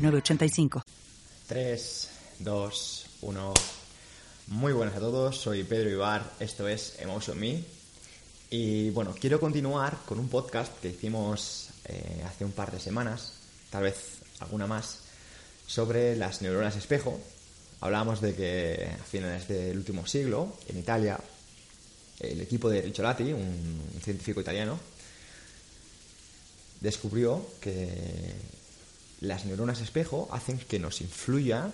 985. 3, 2, 1. Muy buenas a todos, soy Pedro Ibar, esto es Emotion Me. Y bueno, quiero continuar con un podcast que hicimos eh, hace un par de semanas, tal vez alguna más, sobre las neuronas espejo. Hablábamos de que a finales del último siglo, en Italia, el equipo de Ricciolati, un científico italiano, descubrió que las neuronas espejo hacen que nos influya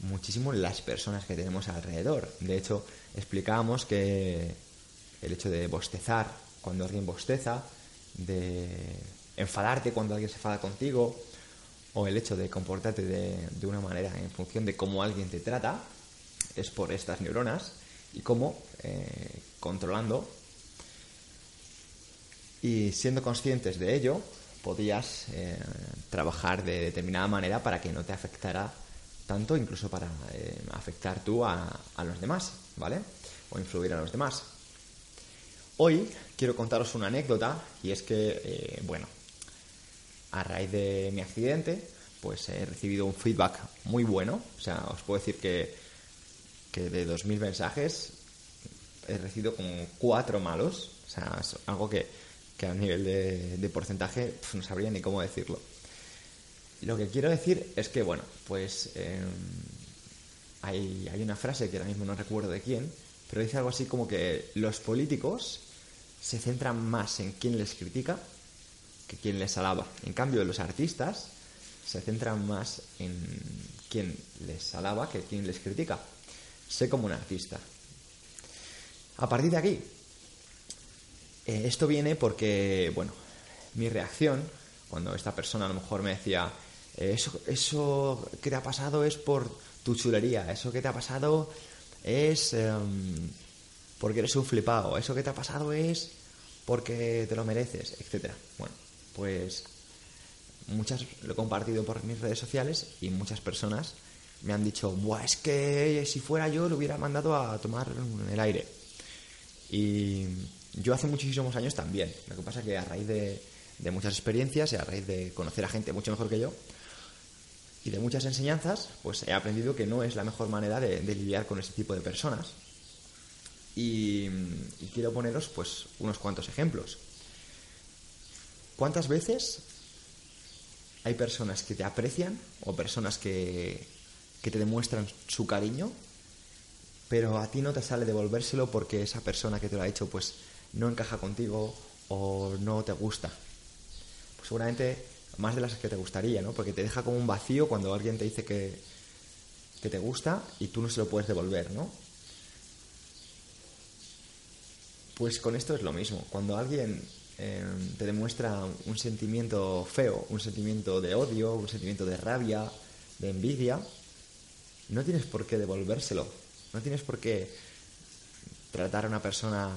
muchísimo las personas que tenemos alrededor. De hecho, explicábamos que el hecho de bostezar cuando alguien bosteza, de enfadarte cuando alguien se enfada contigo, o el hecho de comportarte de, una manera en función de cómo alguien te trata, es por estas neuronas y cómo eh, controlando y siendo conscientes de ello, podías eh, trabajar de determinada manera para que no te afectara tanto, incluso para eh, afectar tú a, los demás, ¿vale? O influir a los demás. Hoy quiero contaros una anécdota y es que, eh, bueno, a raíz de mi accidente, pues he recibido un feedback muy bueno. O sea, os puedo decir que, que de 2.000 mensajes he recibido como cuatro malos. O sea, es algo que, a nivel de, porcentaje no sabría ni cómo decirlo. Lo que quiero decir es que, bueno, pues em, hay, hay una frase que ahora mismo no recuerdo de quién, pero dice algo así como que los políticos se centran más en quién les critica que quién les alaba. En cambio, los artistas se centran más en quién les alaba que quién les critica. Sé como un artista. A partir de aquí, eh, esto viene porque, bueno, mi reacción, cuando esta persona a lo mejor me decía, eh, eso, eso que te ha pasado es por tu chulería, eso que te ha pasado es em, porque eres un flipado, eso que te ha pasado es porque te lo mereces, etc. Bueno, pues muchas lo he compartido por mis redes sociales y muchas personas me han dicho, es que si fuera yo lo hubiera mandado a tomar el aire. Y yo hace muchísimos años también. Lo que pasa es que a raíz de, muchas experiencias y a raíz de conocer a gente mucho mejor que yo y de muchas enseñanzas, pues he aprendido que no es la mejor manera de, lidiar con ese tipo de personas. Y, quiero poneros pues unos cuantos ejemplos. ¿Cuántas veces hay personas que te aprecian o personas que, que te demuestran su cariño, pero a ti no te sale devolvérselo porque esa persona que te lo ha hecho pues no encaja contigo o no te gusta. Pues seguramente más de las que te gustaría, ¿no? Porque te deja como un vacío cuando alguien te dice que, te gusta y tú no se lo puedes devolver, ¿no? Pues con esto es lo mismo. Cuando alguien em, te demuestra un sentimiento feo, un sentimiento de odio, un sentimiento de rabia, de envidia, no tienes por qué devolvérselo. No tienes por qué tratar a una persona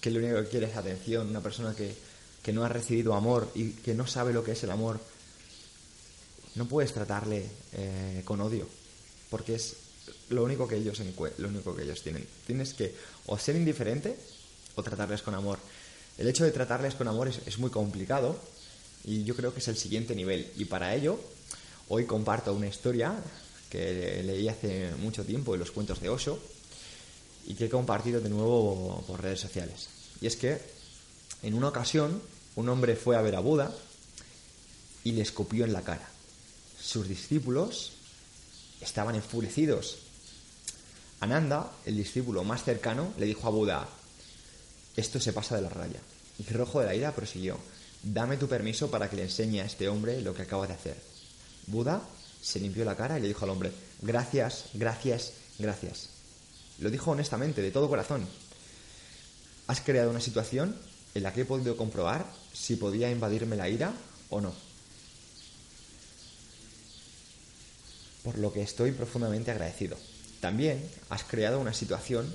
que lo único que quiere es atención, una persona que, no ha recibido amor y que no sabe lo que es el amor, no puedes tratarle eh, con odio, porque es lo único que ellos lo único que ellos tienen. Tienes que o ser indiferente o tratarles con amor. El hecho de tratarles con amor es, es muy complicado y yo creo que es el siguiente nivel. Y para ello, hoy comparto una historia que leí hace mucho tiempo en los cuentos de Osho y que he compartido de nuevo por redes sociales. Y es que en una ocasión un hombre fue a ver a Buda y le escupió en la cara. Sus discípulos estaban enfurecidos. Ananda, el discípulo más cercano, le dijo a Buda, esto se pasa de la raya. Y rojo de la ira prosiguió, dame tu permiso para que le enseñe a este hombre lo que acaba de hacer. Buda se limpió la cara y le dijo al hombre, gracias, gracias, gracias. Lo dijo honestamente, de todo corazón. Has creado una situación en la que he podido comprobar si podía invadirme la ira o no. por lo que estoy profundamente agradecido. También has creado una situación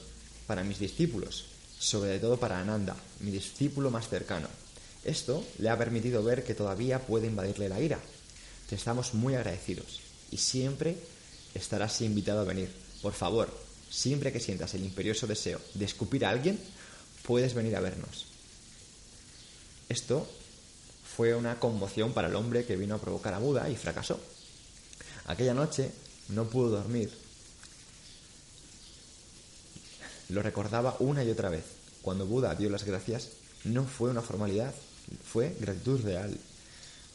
para mis discípulos, sobre todo para Ananda, mi discípulo más cercano. Esto le ha permitido ver que todavía puede invadirle la ira. Te estamos muy agradecidos y siempre estarás invitado a venir. Por favor, siempre que sientas el imperioso deseo de escupir a alguien, puedes venir a vernos. Esto fue una conmoción para el hombre que vino a provocar a Buda y fracasó. Aquella noche no pudo dormir. Lo recordaba una y otra vez. Cuando Buda dio las gracias, no fue una formalidad, fue gratitud real.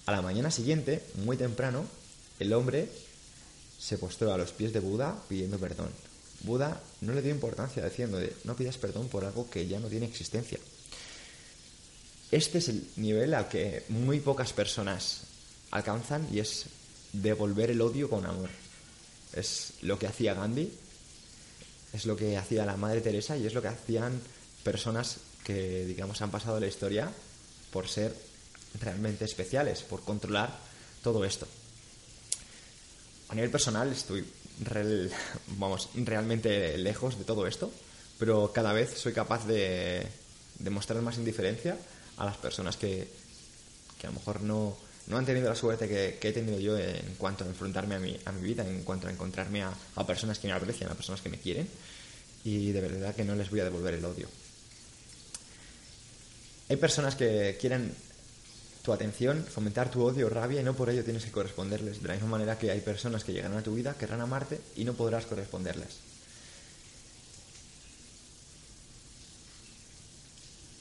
A la mañana siguiente, muy temprano, el hombre se postró a los pies de Buda pidiendo perdón. Buda no le dio importancia diciendo no pidas perdón por algo que ya no tiene existencia. Este es el nivel al que muy pocas personas alcanzan y es devolver el odio con amor. Es lo que hacía Gandhi, es lo que hacía la Madre Teresa y es lo que hacían personas que, digamos, han pasado la historia por ser realmente especiales, por controlar todo esto. A nivel personal estoy vamos, realmente lejos de todo esto, pero cada vez soy capaz de, demostrar más indiferencia a las personas que, que a lo mejor no, no han tenido la suerte que, he tenido yo en cuanto a enfrentarme a mi, a mi vida, en cuanto a encontrarme a, a, personas que me aprecian, a personas que me quieren, y de verdad que no les voy a devolver el odio. Hay personas que quieren tu atención, fomentar tu odio o rabia y no por ello tienes que corresponderles. De la misma manera que hay personas que llegarán a tu vida, querrán amarte y no podrás corresponderles.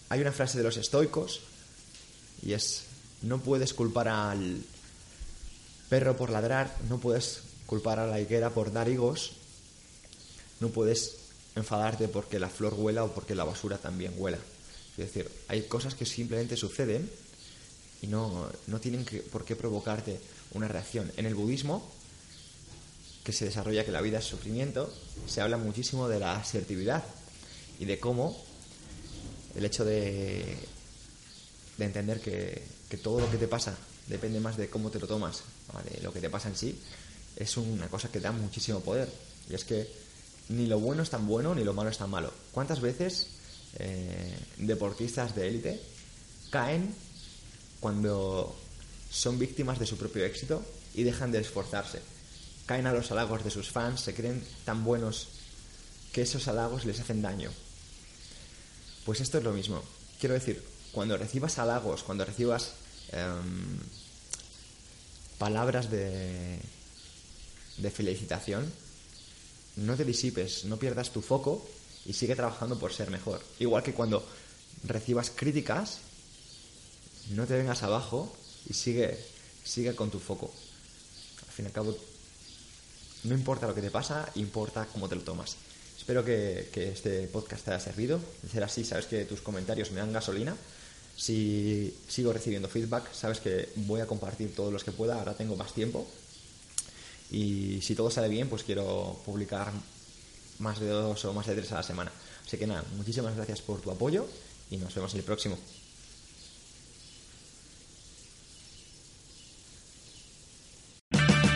Hay una frase de los estoicos y es, no puedes culpar al perro por ladrar, no puedes culpar a la higuera por dar higos, no puedes enfadarte porque la flor huela o porque la basura también huela. Es decir, hay cosas que simplemente suceden y no, no tienen por qué provocarte una reacción. En el budismo, que se desarrolla que la vida es sufrimiento, se habla muchísimo de la asertividad y de cómo el hecho de, de entender que, que, todo lo que te pasa depende más de cómo te lo tomas, de lo que te pasa en sí, es una cosa que da muchísimo poder. Y es que ni lo bueno es tan bueno ni lo malo es tan malo. ¿Cuántas veces eh, deportistas de élite caen cuando son víctimas de su propio éxito y dejan de esforzarse. Caen a los halagos de sus fans, se creen tan buenos que esos halagos les hacen daño. Pues esto es lo mismo. Quiero decir, cuando recibas halagos, cuando recibas em, palabras de felicitación, no te disipes, no pierdas tu foco y sigue trabajando por ser mejor. Igual que cuando recibas críticas, no te vengas abajo y sigue, sigue con tu foco. Al fin y al cabo, no importa lo que te pasa, importa cómo te lo tomas. Espero que, este podcast te haya servido. De ser así, sabes que tus comentarios me dan gasolina. Si sigo recibiendo feedback, sabes que voy a compartir todos los que pueda. Ahora tengo más tiempo. Y si todo sale bien, pues quiero publicar más de dos o más de tres a la semana. Así que nada, muchísimas gracias por tu apoyo y nos vemos en el próximo.